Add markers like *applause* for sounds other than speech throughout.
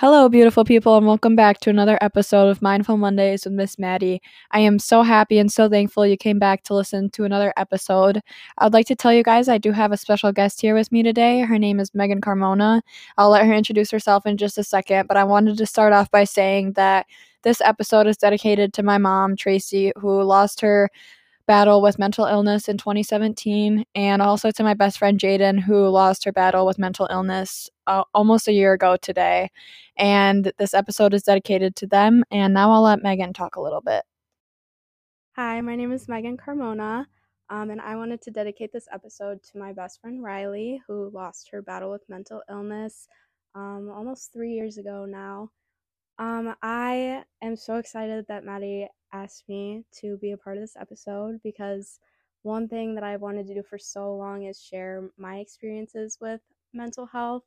Hello, beautiful people, and welcome back to another episode of Mindful Mondays with Miss Maddie. I am so happy and so thankful you came back to listen to another episode. I'd like to tell you guys I do have a special guest here with me today. Her name is Megan Carmona. I'll let her introduce herself in just a second, but I wanted to start off by saying that this episode is dedicated to my mom, Tracy, who lost her battle with mental illness in 2017, and also to my best friend Jaden, who lost her battle with mental illness uh, almost a year ago today. And this episode is dedicated to them. And now I'll let Megan talk a little bit. Hi, my name is Megan Carmona, um, and I wanted to dedicate this episode to my best friend Riley, who lost her battle with mental illness um, almost three years ago now. Um, I am so excited that Maddie asked me to be a part of this episode because one thing that I've wanted to do for so long is share my experiences with mental health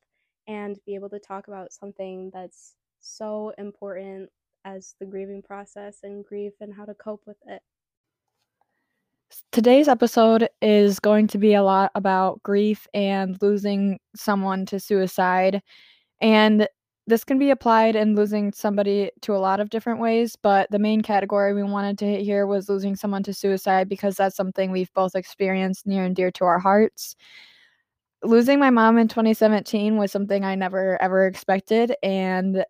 and be able to talk about something that's so important as the grieving process and grief and how to cope with it. Today's episode is going to be a lot about grief and losing someone to suicide. And this can be applied in losing somebody to a lot of different ways, but the main category we wanted to hit here was losing someone to suicide because that's something we've both experienced near and dear to our hearts. Losing my mom in 2017 was something I never ever expected and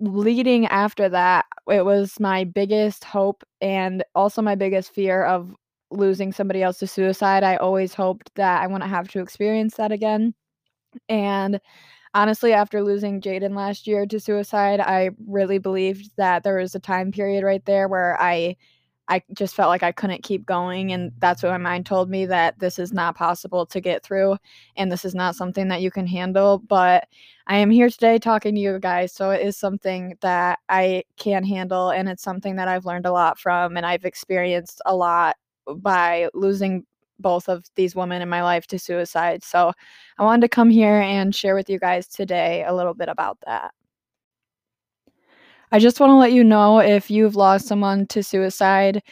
leading after that, it was my biggest hope and also my biggest fear of losing somebody else to suicide. I always hoped that I wouldn't have to experience that again. And honestly, after losing Jaden last year to suicide, I really believed that there was a time period right there where I I just felt like I couldn't keep going and that's what my mind told me that this is not possible to get through and this is not something that you can handle, but I am here today talking to you guys, so it is something that I can handle and it's something that I've learned a lot from and I've experienced a lot by losing both of these women in my life to suicide. So I wanted to come here and share with you guys today a little bit about that. I just want to let you know if you've lost someone to suicide,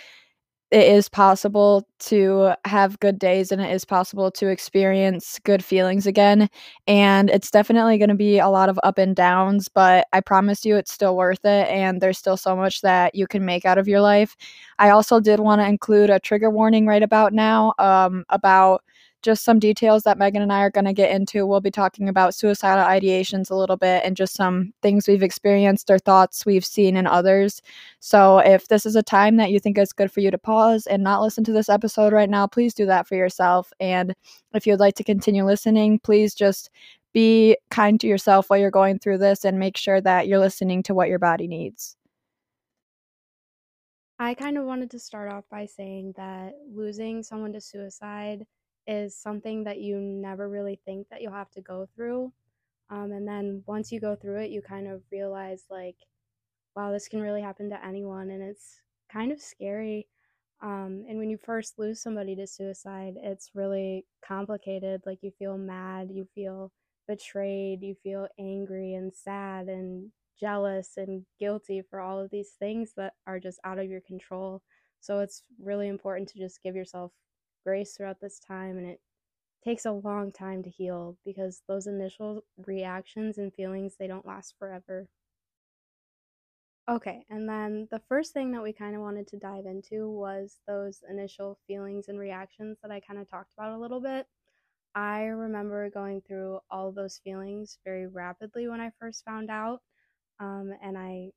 it is possible to have good days and it is possible to experience good feelings again. And it's definitely going to be a lot of up and downs, but I promise you it's still worth it. And there's still so much that you can make out of your life. I also did want to include a trigger warning right about now um, about just some details that Megan and I are going to get into. We'll be talking about suicidal ideations a little bit and just some things we've experienced or thoughts we've seen in others. So, if this is a time that you think it's good for you to pause and not listen to this episode right now, please do that for yourself. And if you'd like to continue listening, please just be kind to yourself while you're going through this and make sure that you're listening to what your body needs. I kind of wanted to start off by saying that losing someone to suicide is something that you never really think that you'll have to go through. Um, and then once you go through it, you kind of realize, like, wow, this can really happen to anyone. And it's kind of scary. Um, and when you first lose somebody to suicide, it's really complicated. Like, you feel mad, you feel betrayed, you feel angry and sad and jealous and guilty for all of these things that are just out of your control. So it's really important to just give yourself grace throughout this time and it takes a long time to heal because those initial reactions and feelings they don't last forever. Okay, and then the first thing that we kind of wanted to dive into was those initial feelings and reactions that I kind of talked about a little bit. I remember going through all those feelings very rapidly when I first found out, um, and I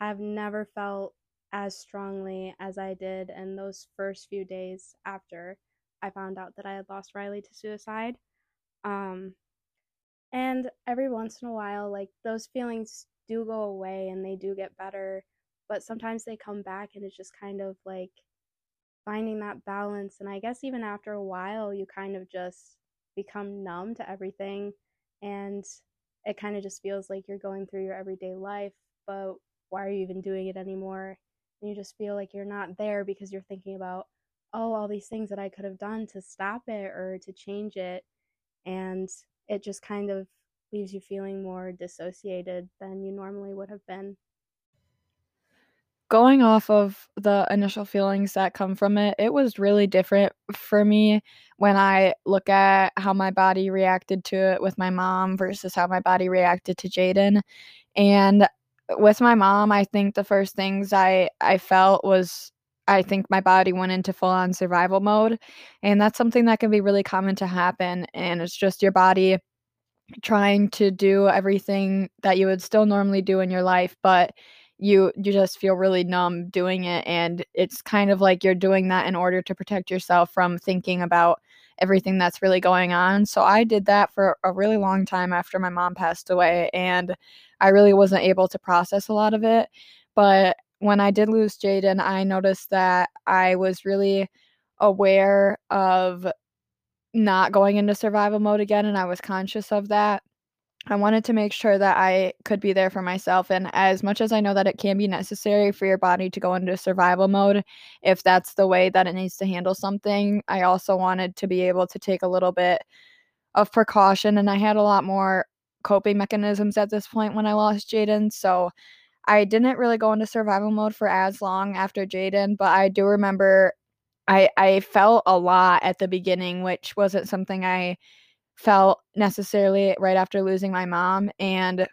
have never felt as strongly as I did in those first few days after I found out that I had lost Riley to suicide. Um, and every once in a while, like those feelings do go away and they do get better, but sometimes they come back and it's just kind of like finding that balance. And I guess even after a while, you kind of just become numb to everything and it kind of just feels like you're going through your everyday life, but why are you even doing it anymore? And you just feel like you're not there because you're thinking about oh all these things that i could have done to stop it or to change it and it just kind of leaves you feeling more dissociated than you normally would have been going off of the initial feelings that come from it, it was really different for me when I look at how my body reacted to it with my mom versus how my body reacted to Jaden. And with my mom, I think the first things I I felt was I think my body went into full on survival mode. And that's something that can be really common to happen. And it's just your body trying to do everything that you would still normally do in your life, but you you just feel really numb doing it and it's kind of like you're doing that in order to protect yourself from thinking about everything that's really going on. So I did that for a really long time after my mom passed away and I really wasn't able to process a lot of it. But when I did lose Jaden, I noticed that I was really aware of not going into survival mode again and I was conscious of that. I wanted to make sure that I could be there for myself. And as much as I know that it can be necessary for your body to go into survival mode, if that's the way that it needs to handle something, I also wanted to be able to take a little bit of precaution. And I had a lot more coping mechanisms at this point when I lost Jaden. So I didn't really go into survival mode for as long after Jaden, but I do remember I I felt a lot at the beginning, which wasn't something I felt necessarily right after losing my mom and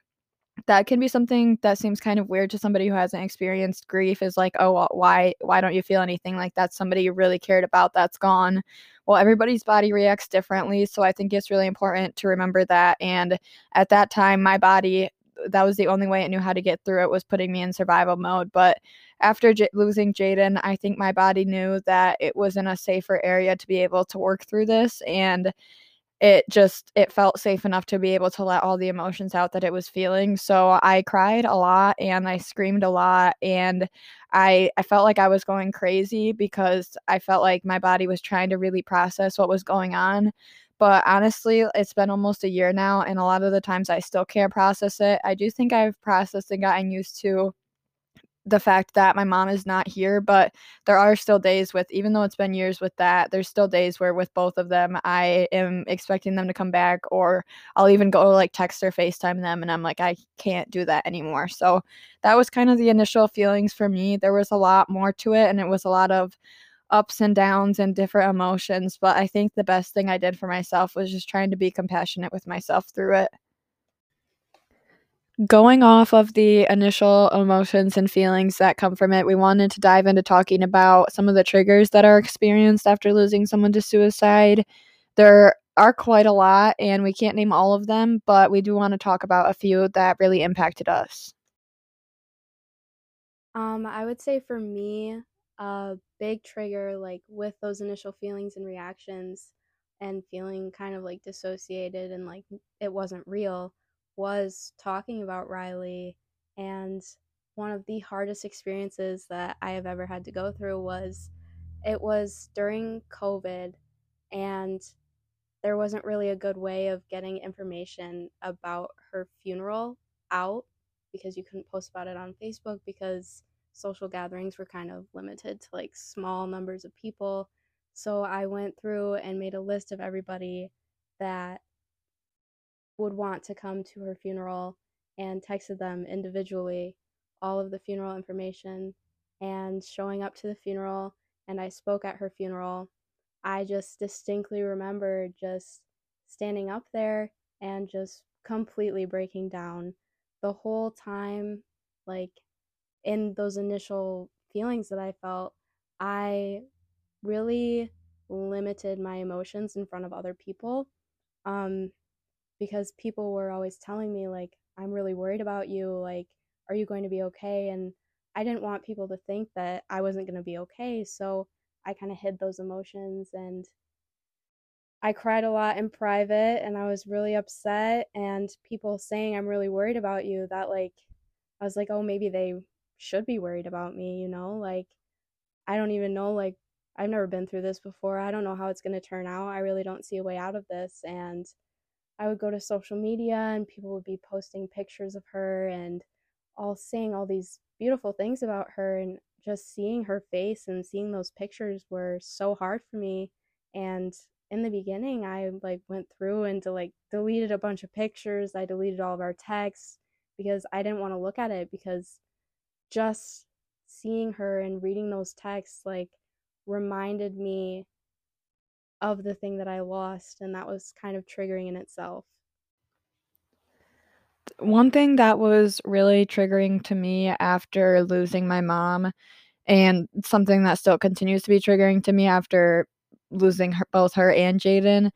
that can be something that seems kind of weird to somebody who hasn't experienced grief is like oh why why don't you feel anything like that's somebody you really cared about that's gone. Well everybody's body reacts differently so i think it's really important to remember that and at that time my body that was the only way it knew how to get through it was putting me in survival mode but after J- losing jaden i think my body knew that it was in a safer area to be able to work through this and it just it felt safe enough to be able to let all the emotions out that it was feeling. So i cried a lot and i screamed a lot and i i felt like i was going crazy because i felt like my body was trying to really process what was going on. But honestly it's been almost a year now and a lot of the times i still can't process it. I do think i've processed and gotten used to the fact that my mom is not here, but there are still days with, even though it's been years with that, there's still days where with both of them, I am expecting them to come back, or I'll even go like text or FaceTime them, and I'm like, I can't do that anymore. So that was kind of the initial feelings for me. There was a lot more to it, and it was a lot of ups and downs and different emotions. But I think the best thing I did for myself was just trying to be compassionate with myself through it going off of the initial emotions and feelings that come from it, we wanted to dive into talking about some of the triggers that are experienced after losing someone to suicide. There are quite a lot, and we can't name all of them, but we do want to talk about a few that really impacted us. Um, I would say for me, a big trigger, like with those initial feelings and reactions, and feeling kind of like dissociated and like it wasn't real was talking about Riley and one of the hardest experiences that I have ever had to go through was it was during COVID and there wasn't really a good way of getting information about her funeral out because you couldn't post about it on Facebook because social gatherings were kind of limited to like small numbers of people. So I went through and made a list of everybody that would want to come to her funeral and texted them individually all of the funeral information and showing up to the funeral and I spoke at her funeral. I just distinctly remember just standing up there and just completely breaking down the whole time like in those initial feelings that I felt I really limited my emotions in front of other people um because people were always telling me like I'm really worried about you like are you going to be okay? And I didn't want people to think that I wasn't going to be okay so I kind of hid those emotions and I cried a lot in private and I was really upset and people saying I'm really worried about you that like I was like oh maybe they should be worried about me you know like I don't even know like I've never been through this before I don't know how it's going to turn out I really don't see a way out of this and I would go to social media and people would be posting pictures of her and all saying all these beautiful things about her and just seeing her face and seeing those pictures were so hard for me and in the beginning I like went through and to like deleted a bunch of pictures. I deleted all of our texts because I didn't want to look at it because just seeing her and reading those texts like reminded me of the thing that I lost and that was kind of triggering in itself. One thing that was really triggering to me after losing my mom and something that still continues to be triggering to me after losing her, both her and Jaden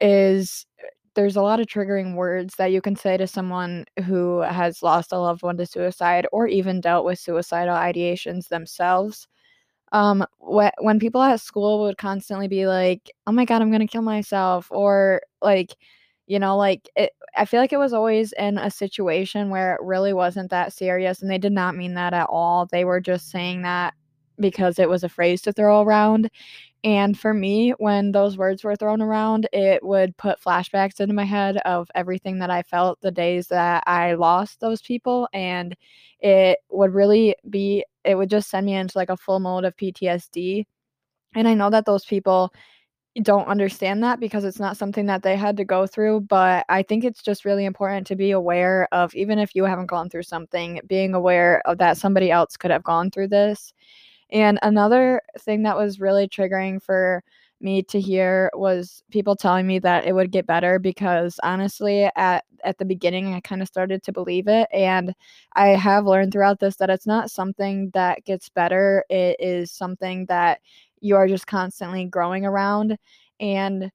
is uh, there's a lot of triggering words that you can say to someone who has lost a loved one to suicide or even dealt with suicidal ideations themselves. Um, wh- when people at school would constantly be like, "Oh my god, I'm gonna kill myself," or like, you know, like it, I feel like it was always in a situation where it really wasn't that serious, and they did not mean that at all. They were just saying that because it was a phrase to throw around. And for me, when those words were thrown around, it would put flashbacks into my head of everything that I felt the days that I lost those people. And it would really be, it would just send me into like a full mode of PTSD. And I know that those people don't understand that because it's not something that they had to go through. But I think it's just really important to be aware of, even if you haven't gone through something, being aware of that somebody else could have gone through this and another thing that was really triggering for me to hear was people telling me that it would get better because honestly at at the beginning I kind of started to believe it and I have learned throughout this that it's not something that gets better it is something that you are just constantly growing around and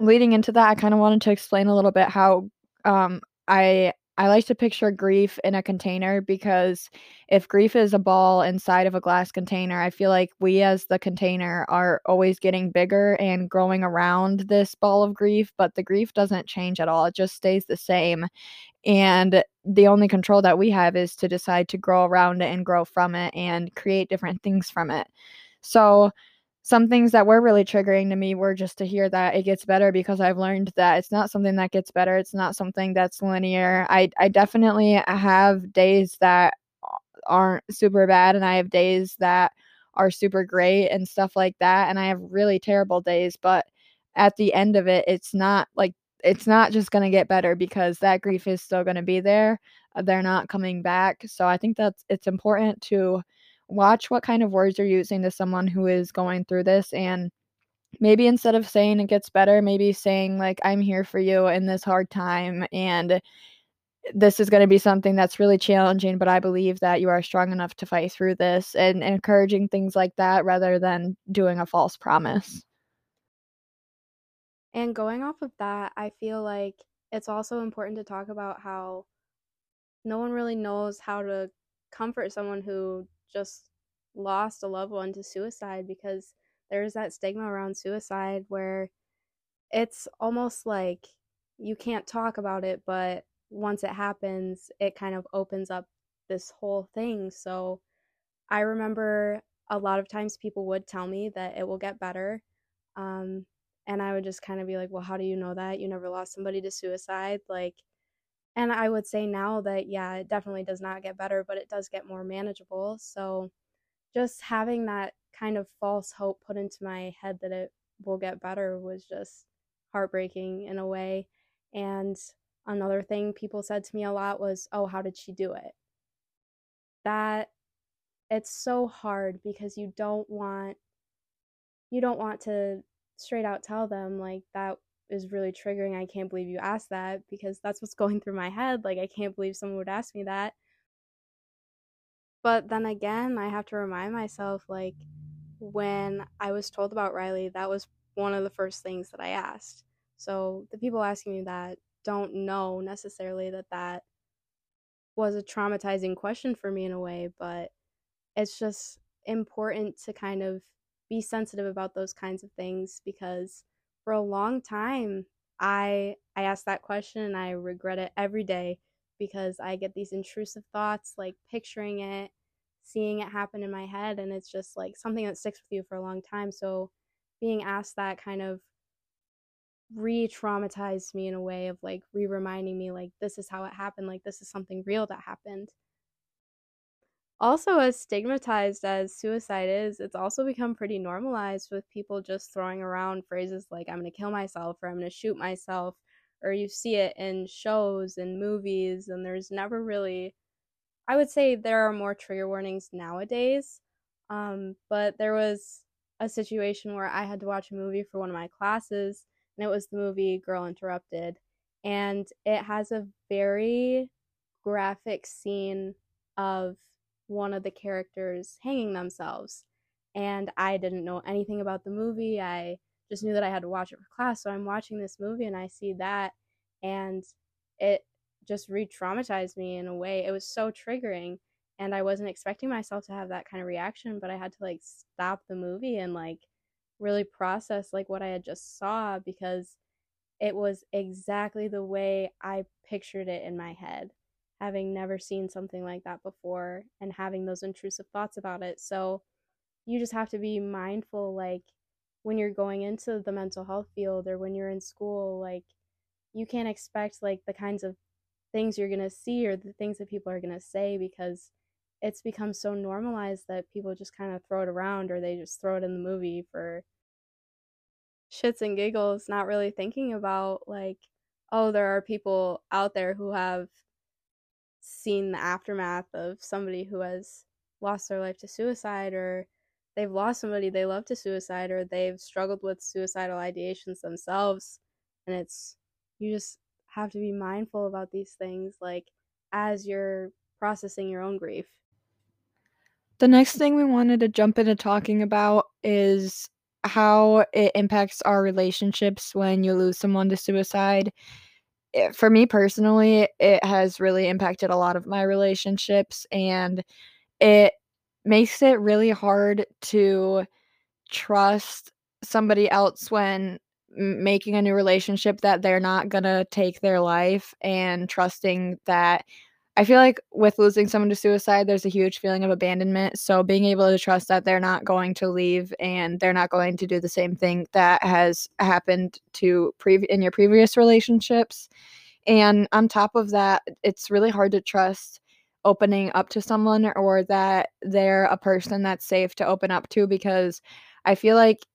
leading into that I kind of wanted to explain a little bit how um I I like to picture grief in a container because if grief is a ball inside of a glass container, I feel like we as the container are always getting bigger and growing around this ball of grief, but the grief doesn't change at all. It just stays the same. And the only control that we have is to decide to grow around it and grow from it and create different things from it. So, some things that were really triggering to me were just to hear that it gets better because I've learned that it's not something that gets better. It's not something that's linear. I I definitely have days that aren't super bad and I have days that are super great and stuff like that and I have really terrible days, but at the end of it it's not like it's not just going to get better because that grief is still going to be there. Uh, they're not coming back. So I think that's it's important to watch what kind of words you're using to someone who is going through this and maybe instead of saying it gets better maybe saying like i'm here for you in this hard time and this is going to be something that's really challenging but i believe that you are strong enough to fight through this and, and encouraging things like that rather than doing a false promise. And going off of that i feel like it's also important to talk about how no one really knows how to comfort someone who just lost a loved one to suicide because there's that stigma around suicide where it's almost like you can't talk about it, but once it happens, it kind of opens up this whole thing. So I remember a lot of times people would tell me that it will get better. Um, and I would just kind of be like, well, how do you know that? You never lost somebody to suicide. Like, and I would say now that, yeah, it definitely does not get better, but it does get more manageable. So just having that kind of false hope put into my head that it will get better was just heartbreaking in a way. And another thing people said to me a lot was, oh, how did she do it? That it's so hard because you don't want you don't want to straight out tell them like that is really triggering. I can't believe you asked that because that's what's *laughs* going through my head. Like, I can't believe someone would ask me that. But then again, I have to remind myself, like, when I was told about Riley, that was one of the first things that I asked. So the people asking me that don't know necessarily that that was a traumatizing question for me in a way, but it's just important to kind of be sensitive about those kinds of things because for a long time I I ask that question and I regret it every day because I get these intrusive thoughts like picturing it, seeing it happen in my head and it's just like something that sticks with you for a long time. So being asked that kind of re-traumatized me in a way of like re-reminding me like this is how it happened, like this is something real that happened also as stigmatized as suicide is it's also become pretty normalized with people just throwing around phrases like i'm going to kill myself or i'm going to shoot myself or you see it in shows and movies and there's never really I would say there are more trigger warnings nowadays. Um, but there was a situation where I had to watch a movie for one of my classes, and it was the movie Girl Interrupted. And it has a very graphic scene of one of the characters hanging themselves. And I didn't know anything about the movie. I just knew that I had to watch it for class. So I'm watching this movie and I see that, and it just re traumatized me in a way. It was so triggering. And I wasn't expecting myself to have that kind of reaction, but I had to like stop the movie and like really process like what I had just saw because it was exactly the way I pictured it in my head, having never seen something like that before and having those intrusive thoughts about it. So you just have to be mindful like when you're going into the mental health field or when you're in school like you can't expect like the kinds of things you're going to see or the things that people are going to say because it's become so normalized that people just kind of throw it around or they just throw it in the movie for shits and giggles not really thinking about like oh there are people out there who have seen the aftermath of somebody who has lost their life to suicide or they've lost somebody they love to suicide or they've struggled with suicidal ideations themselves and it's you just have to be mindful about these things like as you're processing your own grief. The next thing we wanted to jump into talking about is how it impacts our relationships when you lose someone to suicide it, for me personally it has really impacted a lot of my relationships and it makes it really hard to trust somebody else when making a new relationship that they're not going to take their life and trusting that I feel like with losing someone to suicide, there's a huge feeling of abandonment. So being able to trust that they're not going to leave and they're not going to do the same thing that has happened to pre- in your previous relationships. And on top of that, it's really hard to trust opening up to someone or that they're a person that's safe to open up to because I feel like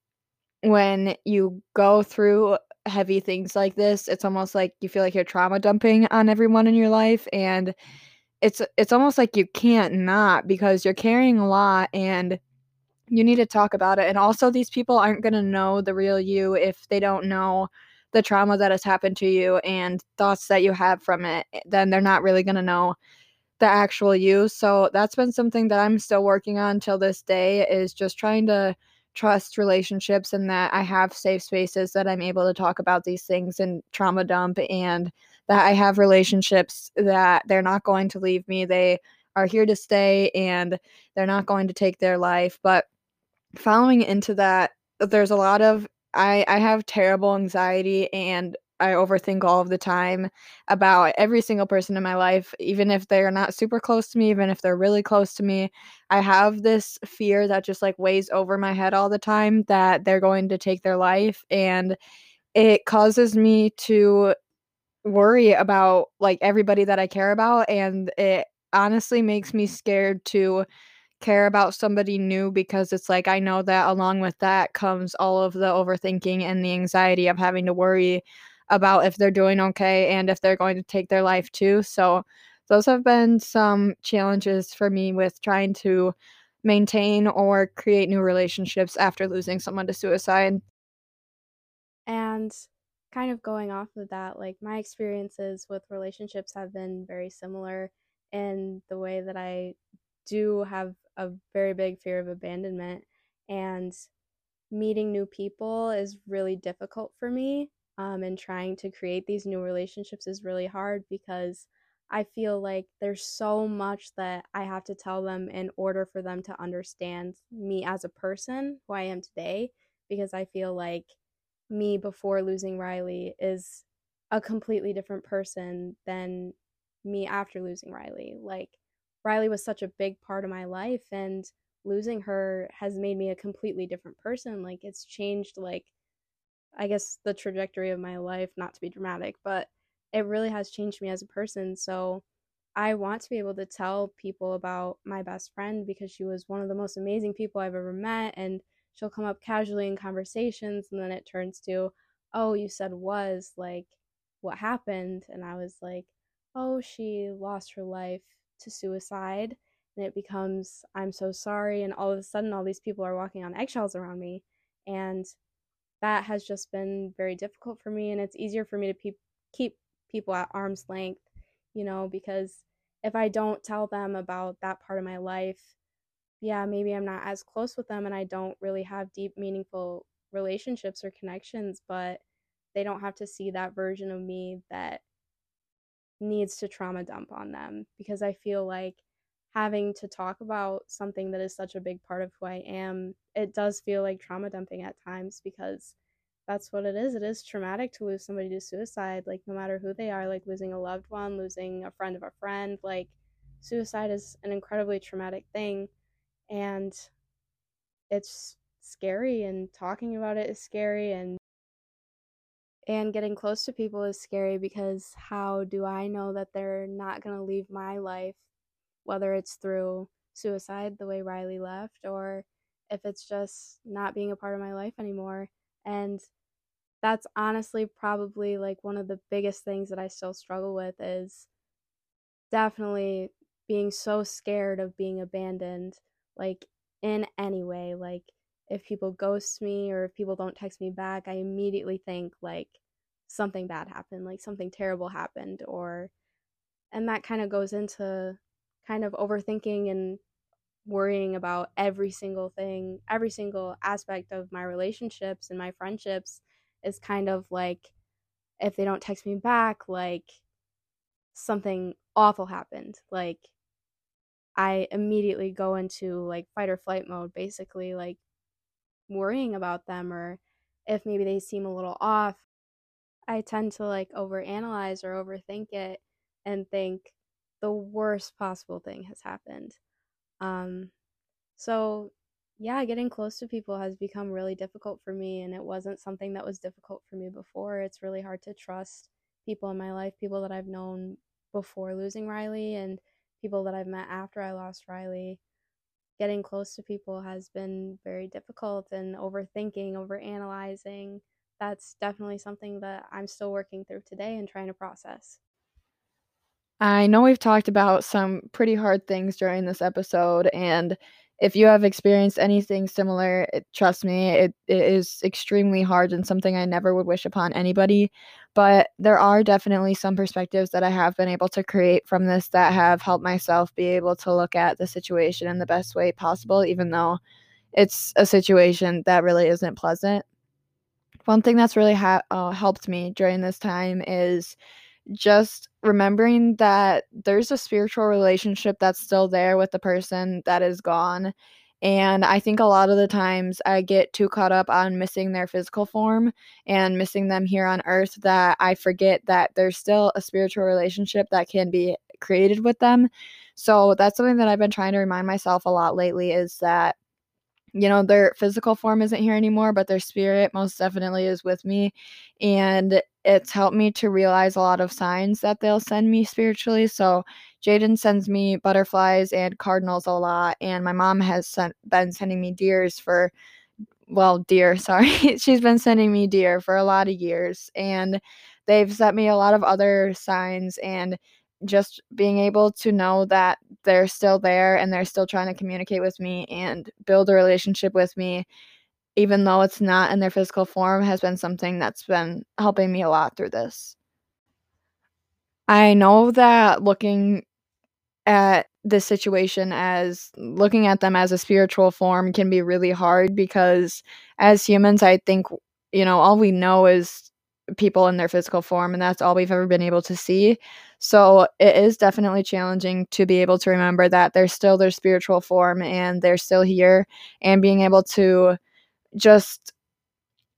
when you go through heavy things like this, it's almost like you feel like you're trauma dumping on everyone in your life and it's it's almost like you can't not because you're carrying a lot and you need to talk about it and also these people aren't going to know the real you if they don't know the trauma that has happened to you and thoughts that you have from it eh, then they're not really going to know the actual you. So that's been something that I'm still working on till this day is just trying to trust relationships and that I have safe spaces that I'm able to talk about these things and trauma dump and that I have relationships that they're not going to leave me. They are here to stay and they're not going to take their life. But following into that, there's a lot of I I have terrible anxiety and I overthink all of the time about every single person in my life, even if they're not super close to me, even if they're really close to me. I have this fear that just like weighs over my head all the time that they're going to take their life. And it causes me to worry about like everybody that I care about. And it honestly makes me scared to care about somebody new because it's like I know that along with that comes all of the overthinking and the anxiety of having to worry about if they're doing okay and if they're going to take their life too. So, those have been some challenges for me with trying to maintain or create new relationships after losing someone to suicide. And kind of going off of that, like my experiences with relationships have been very similar in the way that I do have a very big fear of abandonment and meeting new people is really difficult for me um, and trying to create these new relationships is really hard because I feel like there's so much that I have to tell them in order for them to understand me as a person, who I am today, because I feel like me before losing Riley is a completely different person than me after losing Riley. Like, Riley was such a big part of my life, and losing her has made me a completely different person. Like, it's changed, like, I guess the trajectory of my life, not to be dramatic, but it really has changed me as a person. So I want to be able to tell people about my best friend because she was one of the most amazing people I've ever met. And she'll come up casually in conversations, and then it turns to, oh, you said was like, what happened? And I was like, oh, she lost her life to suicide and it becomes I'm so sorry and all of a sudden all these people are walking on eggshells around me and that has just been very difficult for me and it's easier for me to pe- keep people at arm's length you know because if I don't tell them about that part of my life yeah maybe I'm not as close with them and I don't really have deep meaningful relationships or connections but they don't have to see that version of me that needs to trauma dump on them because I feel like having to talk about something that is such a big part of who I am, it does feel like trauma dumping at times because that's what it is. It is traumatic to lose somebody to suicide, like no matter who they are, like losing a loved one, losing a friend of a friend, like suicide is an incredibly traumatic thing and it's scary and talking about it is scary and and getting close to people is scary because how do I know that they're not going to leave my life whether it's through suicide, the way Riley left, or if it's just not being a part of my life anymore. And that's honestly probably like one of the biggest things that I still struggle with is definitely being so scared of being abandoned, like in any way. Like if people ghost me or if people don't text me back, I immediately think like something bad happened, like something terrible happened, or and that kind of goes into kind of overthinking and worrying about every single thing, every single aspect of my relationships and my friendships is kind of like if they don't text me back, like something awful happened. Like I immediately go into like fight or flight mode, basically, like worrying about them or if maybe they seem a little off. I tend to like overanalyze or overthink it and think, the worst possible thing has happened. Um, so, yeah, getting close to people has become really difficult for me, and it wasn't something that was difficult for me before. It's really hard to trust people in my life, people that I've known before losing Riley, and people that I've met after I lost Riley. Getting close to people has been very difficult, and overthinking, overanalyzing, that's definitely something that I'm still working through today and trying to process. I know we've talked about some pretty hard things during this episode, and if you have experienced anything similar, it, trust me, it, it is extremely hard and something I never would wish upon anybody. But there are definitely some perspectives that I have been able to create from this that have helped myself be able to look at the situation in the best way possible, even though it's a situation that really isn't pleasant. One thing that's really ha- uh, helped me during this time is just remembering that there's a spiritual relationship that's still there with the person that is gone. And I think a lot of the times I get too caught up on missing their physical form and missing them here on earth that I forget that there's still a spiritual relationship that can be created with them. So that's something that I've been trying to remind myself a lot lately is that you know, their physical form isn't here anymore, but their spirit most definitely is with me. And it's helped me to realize a lot of signs that they'll send me spiritually. So Jaden sends me butterflies and cardinals a lot, and my mom has sent, been sending me deers for, well, deer, *laughs* sorry. She's been sending me deer for a lot of years, and they've sent me a lot of other signs and just being able to know that they're still there and they're still trying to communicate with me and build a relationship with me even though it's not in their physical form has been something that's been helping me a lot through this i know that looking at this situation as looking at them as a spiritual form can be really hard because as humans i think you know all we know is people in their physical form, and that's all we've ever been able to see. So it is definitely challenging to be able to remember that they're still their spiritual form and they're still here, and being able to just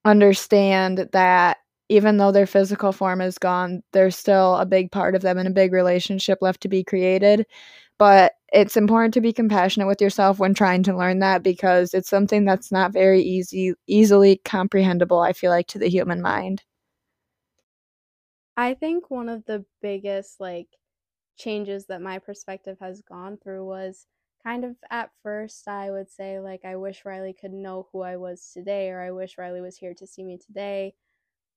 understand that even though their physical form is gone, there's still a big part of them and a big relationship left to be created. But it's important to be compassionate with yourself when trying to learn that because it's something that's not very easy easily comprehensible, I feel like, to the human mind. I think one of the biggest like changes that my perspective has gone through was kind of at first I would say like I wish Riley could know who I was today or I wish Riley was here to see me today.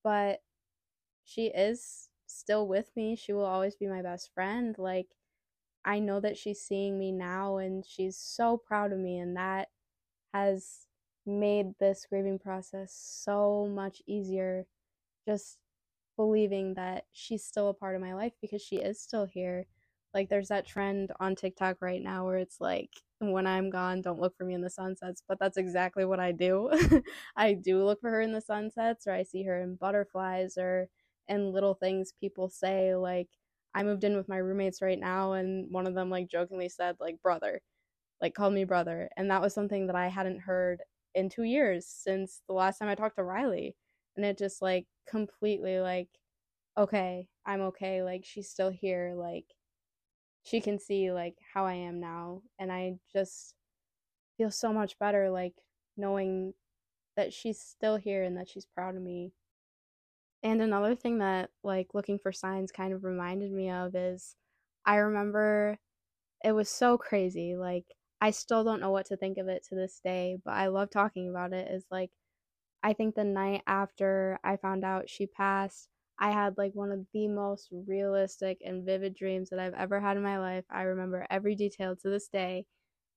But she is still with me. She will always be my best friend. Like I know that she's seeing me now and she's so proud of me, and that has made this grieving process so much easier. Just believing that she's still a part of my life because she is still here. Like, there's that trend on TikTok right now where it's like, when I'm gone, don't look for me in the sunsets. But that's exactly what I do. *laughs* I do look for her in the sunsets, or I see her in butterflies, or in little things people say. Like, I moved in with my roommates right now, and one of them, like, jokingly said, like, brother, like, called me brother. And that was something that I hadn't heard in two years since the last time I talked to Riley. And it just, like, completely, like, okay, I'm okay. Like, she's still here. Like, she can see like how I am now and I just feel so much better like knowing that she's still here and that she's proud of me. And another thing that like looking for signs kind of reminded me of is I remember it was so crazy like I still don't know what to think of it to this day, but I love talking about it is like I think the night after I found out she passed, I had like one of the most realistic and vivid dreams that I've ever had in my life. I remember every detail to this day.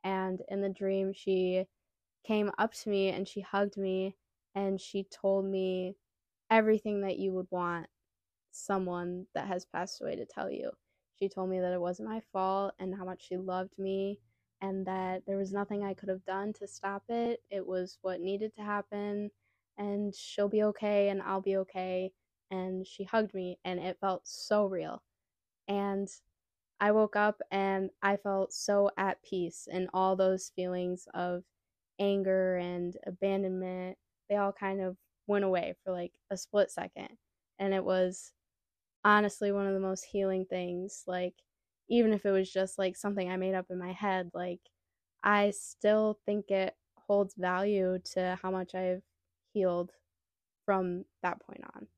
And in the dream, she came up to me and she hugged me and she told me everything that you would want someone that has passed away to tell you. She told me that it wasn't my fault and how much she loved me and that there was nothing I could have done to stop it. It was what needed to happen and she'll be okay and I'll be okay and she hugged me and it felt so real. And I woke up and I felt so at peace and all those feelings of anger and abandonment, they all kind of went away for like a split second. And it was honestly one of the most healing things. Like, even if it was just like something I made up in my head, like, I still think it holds value to how much I've healed from that point on.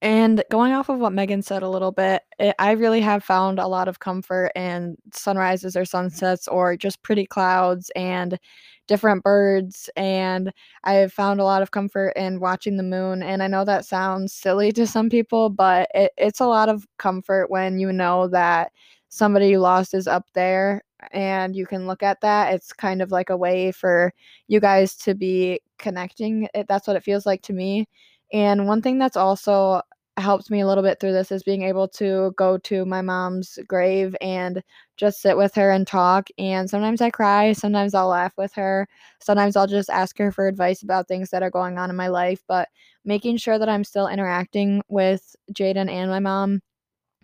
And going off of what Megan said a little bit, it, I really have found a lot of comfort in sunrises or sunsets or just pretty clouds and different birds. And I've found a lot of comfort in watching the moon. And I know that sounds silly to some people, but it, it's a lot of comfort when you know that somebody you lost is up there and you can look at that. It's kind of like a way for you guys to be connecting. That's what it feels like to me. And one thing that's also helped me a little bit through this is being able to go to my mom's grave and just sit with her and talk. And sometimes I cry, sometimes I'll laugh with her, sometimes I'll just ask her for advice about things that are going on in my life. But making sure that I'm still interacting with Jaden and my mom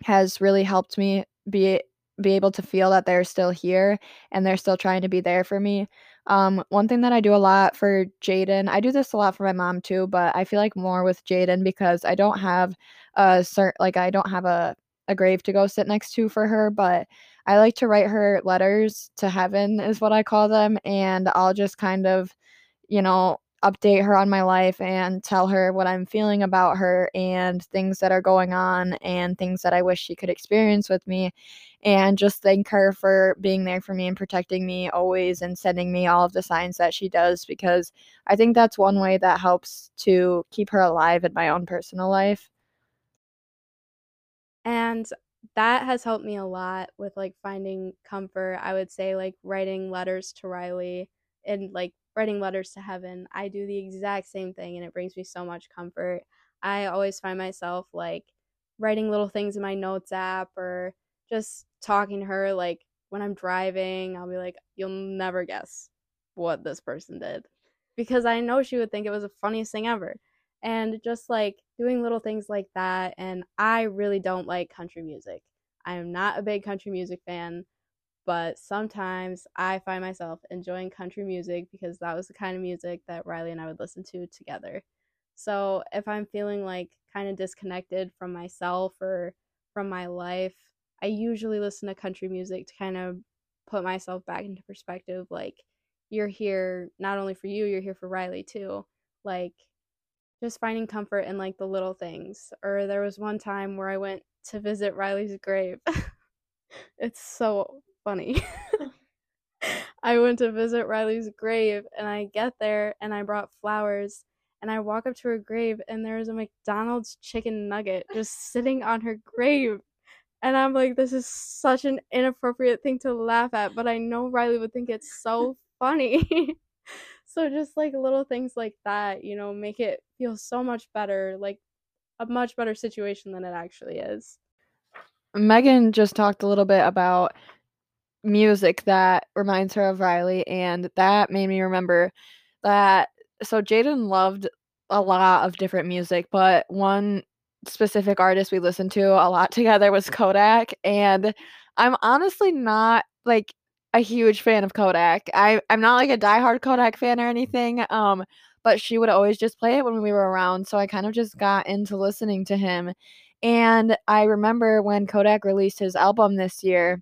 has really helped me be be able to feel that they're still here and they're still trying to be there for me. Um, one thing that I do a lot for Jaden, I do this a lot for my mom too, but I feel like more with Jaden because I don't have a certain like I don't have a a grave to go sit next to for her, but I like to write her letters to heaven is what I call them and I'll just kind of you know update her on my life and tell her what I'm feeling about her and things that are going on and things that I wish she could experience with me and just thank her for being there for me and protecting me always and sending me all of the signs that she does because I think that's one way that helps to keep her alive in my own personal life. And that has helped me a lot with like finding comfort. I would say like writing letters to Riley and like writing letters to heaven. I do the exact same thing and it brings me so much comfort. I always find myself like writing little things in my notes app or just talking to her like when I'm driving, I'll be like, you'll never guess what this person did. Because I know she would think it was the funniest thing ever. And just like doing little things like that. And I really don't like country music. I am not a big country music fan but sometimes I find myself enjoying country music because that was the kind of music that Riley and I would listen to together. So if I'm feeling like kind of disconnected from myself or from my life, I usually listen to country music to kind of put myself back into perspective. Like, you're here not only for you, you're here for Riley too. Like, just finding comfort in like the little things. Or there was one time where I went to visit Riley's grave. *laughs* it's so funny. *laughs* *laughs* I went to visit Riley's grave and I get there and I brought flowers and I walk up to her grave and there's a McDonald's chicken nugget just *laughs* sitting on her grave. And I'm like, this is such an inappropriate thing to laugh at, but I know Riley would think it's so funny. so just like little things like that, you know, make it feel so much better, like a much better situation than it actually is. Megan just talked a little bit about music that reminds her of Riley, and that made me remember that so Jaden loved a lot of different music, but one specific artist we listened to a lot *laughs* together was Kodak, and I'm honestly not like a huge fan of Kodak. I I'm not like a diehard Kodak fan or anything. Um, but she would always just play it when we were around, so I kind of just got into listening to him. And I remember when Kodak released his album this year,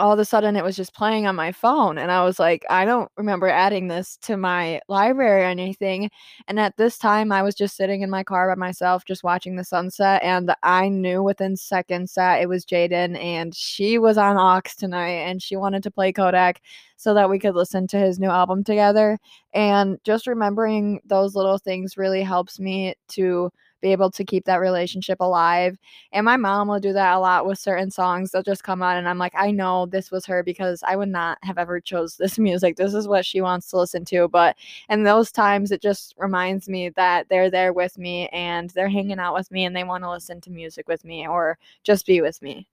all of a sudden it was just playing on my phone and I was like, I don't remember adding this to my library or anything. And at this time I was just sitting in my car by myself just watching the sunset and I knew within seconds that it was Jaden and she was on aux tonight and she wanted to play Kodak so that we could listen to his new album together. And just remembering those little things really helps me to be able to keep that relationship alive. And my mom will do that a lot with certain songs. They'll just come on and I'm like, I know this was her because I would not have ever chose this *laughs* music. This is what she wants to listen to. But in those times it just reminds me that they're there with me and they're hanging out with me and they want to listen to music with me or just be with me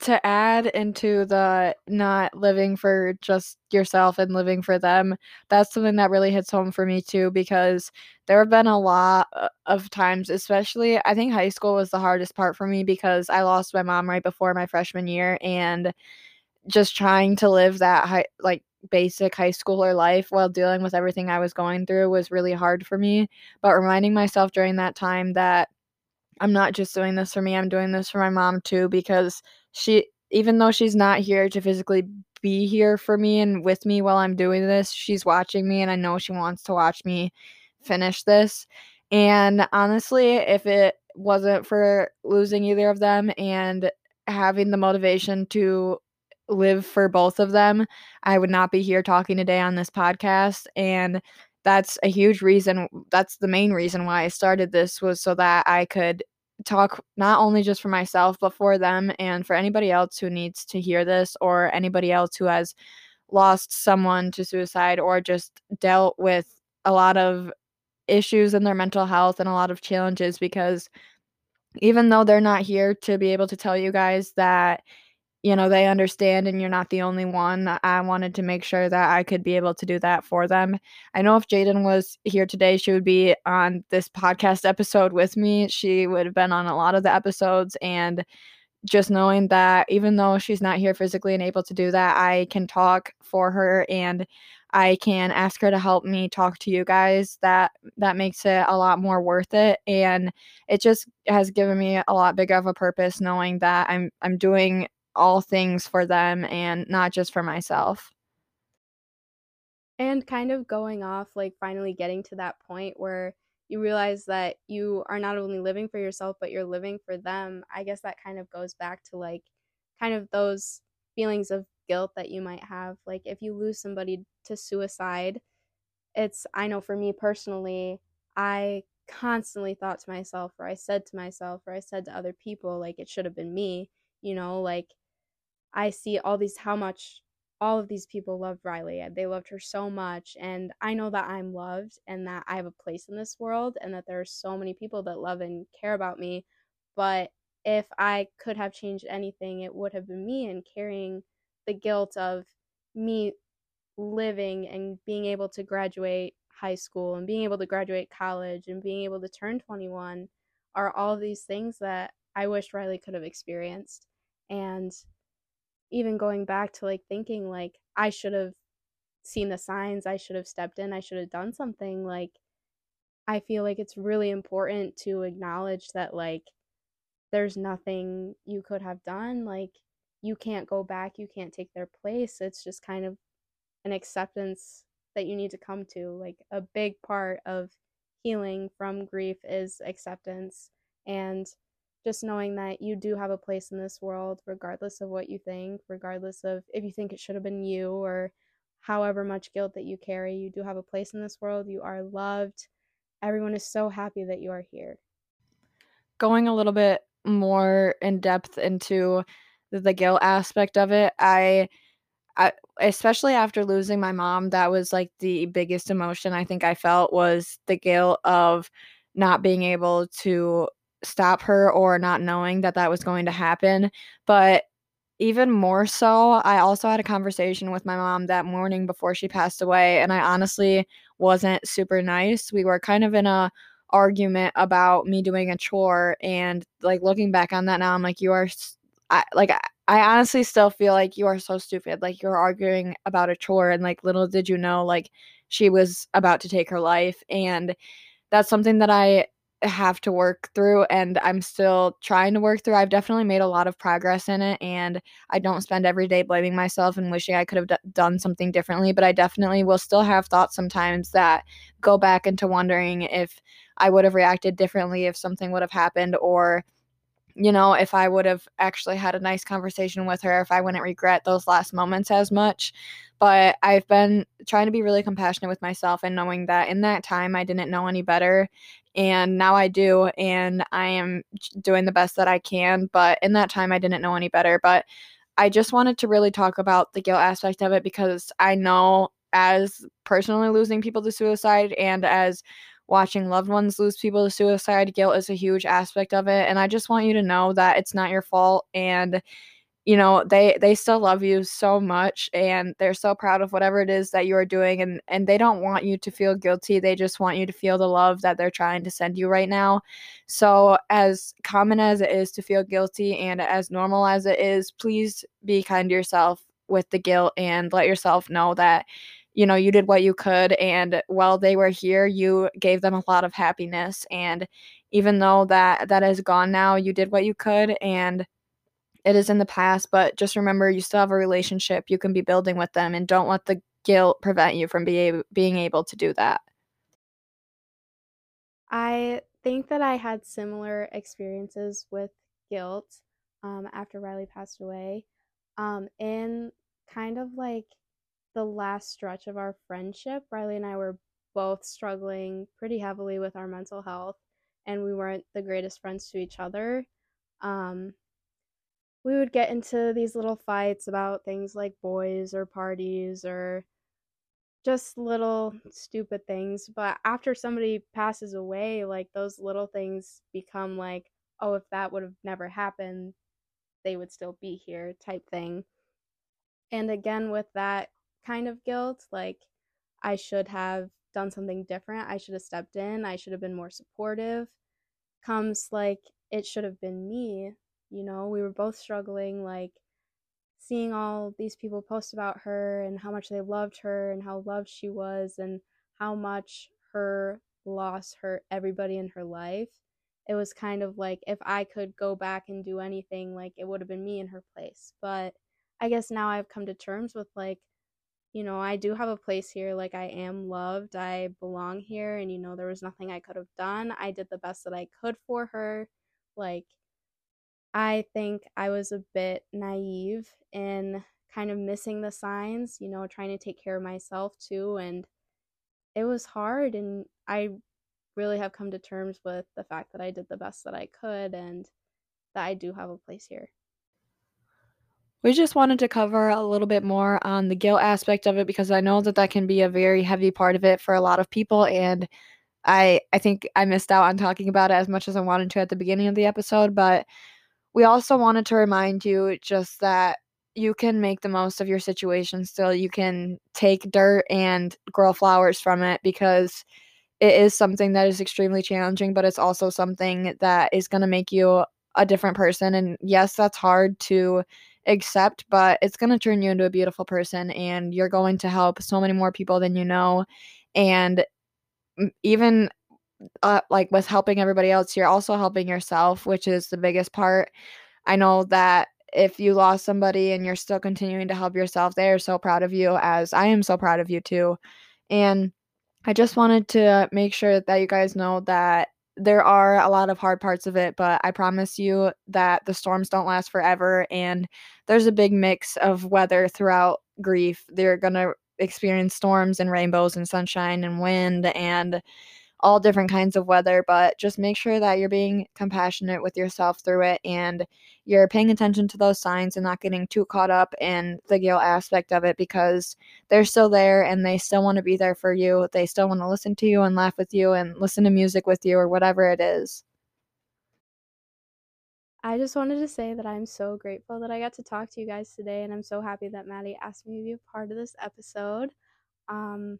to add into the not living for just yourself and living for them, that's something that really hits home for me too because there have been a lot uh, of times, especially I think high school was the hardest part for me because I lost my mom right before my freshman year and just trying to live that high like basic high schooler life while dealing with everything I was going through was really hard for me. But reminding myself during that time that I'm not just doing this for me, I'm doing this for my mom too because she even though she's not here to physically be here for me and with me while I'm doing this, she's watching me and I know she wants to watch me finish this. And honestly, if it wasn't for losing either of them and having the motivation to live for both of them, I would not be here talking today on this podcast. And that's a huge reason. That's the main reason why I started this was so that I could talk not only just for myself but for them and for anybody else who needs to hear this or anybody else who has lost someone to suicide or just dealt with a lot of issues in their mental health and a lot of challenges because even though they're not here to be able to tell you guys that you know, they understand and you're not the only one. I wanted to make sure that I could be able to do that for them. I know if Jaden was here today, she would be on this podcast episode with me. She would have been on a lot of the episodes and just knowing that even though she's not here physically and able to do that, I can talk for her and I can ask her to help me talk to you guys. That that makes it a lot more worth it and it just has given me a lot bigger of a purpose knowing that I'm I'm doing all things for them and not just for myself. And kind of going off, like finally getting to that point where you realize that you are not only living for yourself, but you're living for them. I guess that kind of goes back to like kind of those feelings of guilt that you might have. Like if you lose somebody to suicide, it's, I know for me personally, I constantly thought to myself, or I said to myself, or I said to other people, like it should have been me, you know, like I see all these how much all of these people loved Riley. They loved her so much and I know that I'm loved and that I have a place in this world and that there are so many people that love and care about me. But if I could have changed anything, it would have been me and carrying the guilt of me living and being able to graduate high school and being able to graduate college and being able to turn 21 are all these things that I wish Riley could have experienced. And even going back to like thinking like I should have seen the signs, I should have stepped in, I should have done something like I feel like it's really important to acknowledge that like there's nothing you could have done like you can't go back, you can't take their place. It's just kind of an acceptance that you need to come to. Like a big part of healing from grief is acceptance and just knowing that you do have a place in this world, regardless of what you think, regardless of if you think it should have been you or however much guilt that you carry, you do have a place in this world. You are loved. Everyone is so happy that you are here. Going a little bit more in depth into the, guilt aspect of it, I I especially after losing my mom, that was like the biggest emotion I think I felt was the guilt of not being able to stop her or not knowing that that was going to happen. But even more so, I also had a conversation with my mom that morning before she passed away, and I honestly wasn't super nice. We were kind of in a argument about me doing a chore, and like looking back on that now, I'm like, you are, I like. I honestly still feel like you are so stupid. Like you're arguing about a chore, and like little did you know, like she was about to take her life, and that's something that I have to work through and I'm still trying to work through. I've definitely made a lot of progress in it and I don't spend every day blaming myself and wishing I could have d- done something differently, but I definitely will still have thoughts sometimes that go back into wondering if I would have reacted differently if something would have happened or you know, if I would have actually had a nice conversation with her, if I wouldn't regret those last moments as much. But I've been trying to be really compassionate with myself and knowing that in that time I didn't know any better. And now I do. And I am doing the best that I can. But in that time I didn't know any better. But I just wanted to really talk about the guilt aspect of it because I know as personally losing people to suicide and as watching loved ones lose people to suicide, guilt is a huge aspect of it. And I just want you to know that it's not your fault and you know they they still love you so much and they're so proud of whatever it is that you are doing and and they don't want you to feel guilty they just want you to feel the love that they're trying to send you right now so as common as it is to feel guilty and as normal as it is please be kind to yourself with the guilt and let yourself know that you know, you did what you could. And while they were here, you gave them a lot of happiness. And even though that that is gone now, you did what you could and it is in the past, but just remember you still have a relationship you can be building with them and don't let the guilt prevent you from be, being able to do that. I think that I had similar experiences with guilt um, after Riley passed away. Um, in kind of like the last stretch of our friendship, Riley and I were both struggling pretty heavily with our mental health, and we weren't the greatest friends to each other. Um, we would get into these little fights about things like boys or parties or just little stupid things. But after somebody passes away, like those little things become like, oh, if that would have never happened, they would still be here type thing. And again, with that kind of guilt. Like, I should have done something different. I should have stepped in. I should have been more supportive. Comes like, it should have been me. You know, we were both struggling, like, seeing all these people post about her and how much they loved her and how loved she was and how much her loss hurt everybody in her life. It was kind of like if I could go back and do anything, like it would have been me in her place. But I guess now I've come to terms with like you know, I do have a place here. Like, I am loved. I belong here. And, you know, there was nothing I could have done. I did the best that I could for her. Like, I think I was a bit naive in kind of missing the signs, you know, trying to take care of myself too. And it was hard. And I really have come to terms with the fact that I did the best that I could and that I do have a place here. We just wanted to cover a little bit more on the guilt aspect of it because I know that that can be a very heavy part of it for a lot of people and I I think I missed out on talking about it as much as I wanted to at the beginning of the episode, but we also wanted to remind you just that you can make the most of your situation still. You can take dirt and grow flowers from it because it is something that is extremely challenging, but it's also something that is going to make you a different person and yes, that's hard to accept, but it's going to turn you into a beautiful person and you're going to help so many more people than you know. And mm, even uh, like with helping everybody else, you're also helping yourself, which is the biggest part. I know that if you lost somebody and you're still continuing to help yourself, they are so proud of you, as I am so proud of you too. And I just wanted to make sure that you guys know that there are a lot of hard parts of it, but I promise you that the storms don't last forever. And there's a big mix of weather throughout grief. They're going to experience storms and rainbows and sunshine and wind and all different kinds of weather, but just make sure that you're being compassionate with yourself through it and you're paying attention to those signs and not getting too caught up in the guilt aspect of it because they're still there and they still want to be there for you. They still want to listen to you and laugh with you and listen to music with you or whatever it is. I just wanted to say that I'm so grateful that I got to talk to you guys today, and I'm so happy that Maddie asked me to be a part of this episode. Um,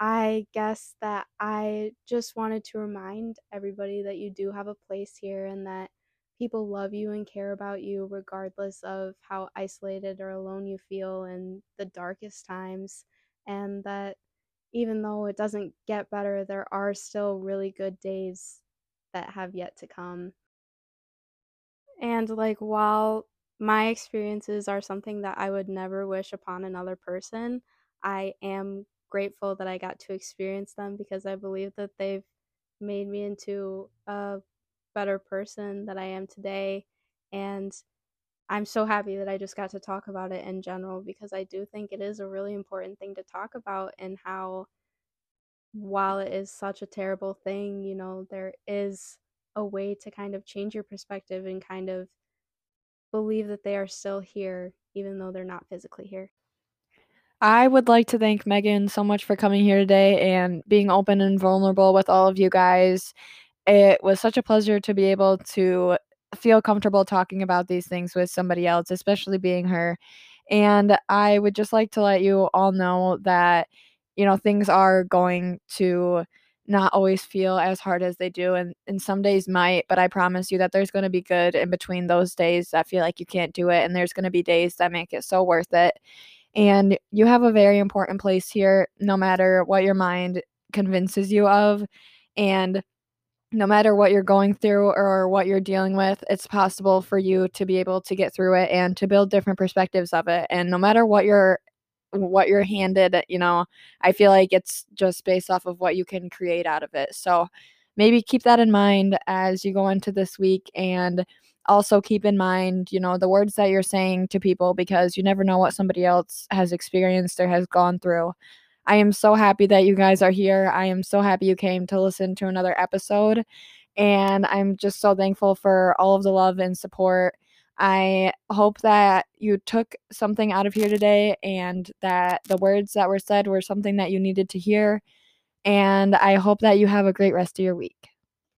I guess that I just wanted to remind everybody that you do have a place here and that people love you and care about you regardless of how isolated or alone you feel in the darkest times, and that even though it doesn't get better, there are still really good days that have yet to come. And like while my experiences are something that I would never wish upon another person, I am grateful that I got to experience them because I believe that they've made me into a better person that I am today. And I'm so happy that I just got to talk about it in general because I do think it is a really important thing to talk about and how while it is such a terrible thing, you know, there is a way to kind of change your perspective and kind of believe that they are still here, even though they're not physically here. I would like to thank Megan so much for coming here today and being open and vulnerable with all of you guys. It was such a pleasure to be able to feel comfortable talking about these things with somebody else, especially being her. And I would just like to let you all know that, you know, things are going to not always feel as hard as they do and, and some days might but i promise you that there's going to be good in between those days that feel like you can't do it and there's going to be days that make it so worth it and you have a very important place here no matter what your mind convinces you of and no matter what you're going through or what you're dealing with, it's possible for you to be able to get through it and to build different perspectives of it. And no matter what you're what you're handed, you know, I feel like it's just based off of what you can create out of it. So maybe keep that in mind as you go into this week and also keep in mind, you know, the words that you're saying to people because you never know what somebody else has experienced or has gone through. I am so happy that you guys are here. I am so happy you came to listen to another episode. And I'm just so thankful for all of the love and support I hope that you took something out of here today and that the words that were said were something that you needed to hear. And I hope that you have a great rest of your week.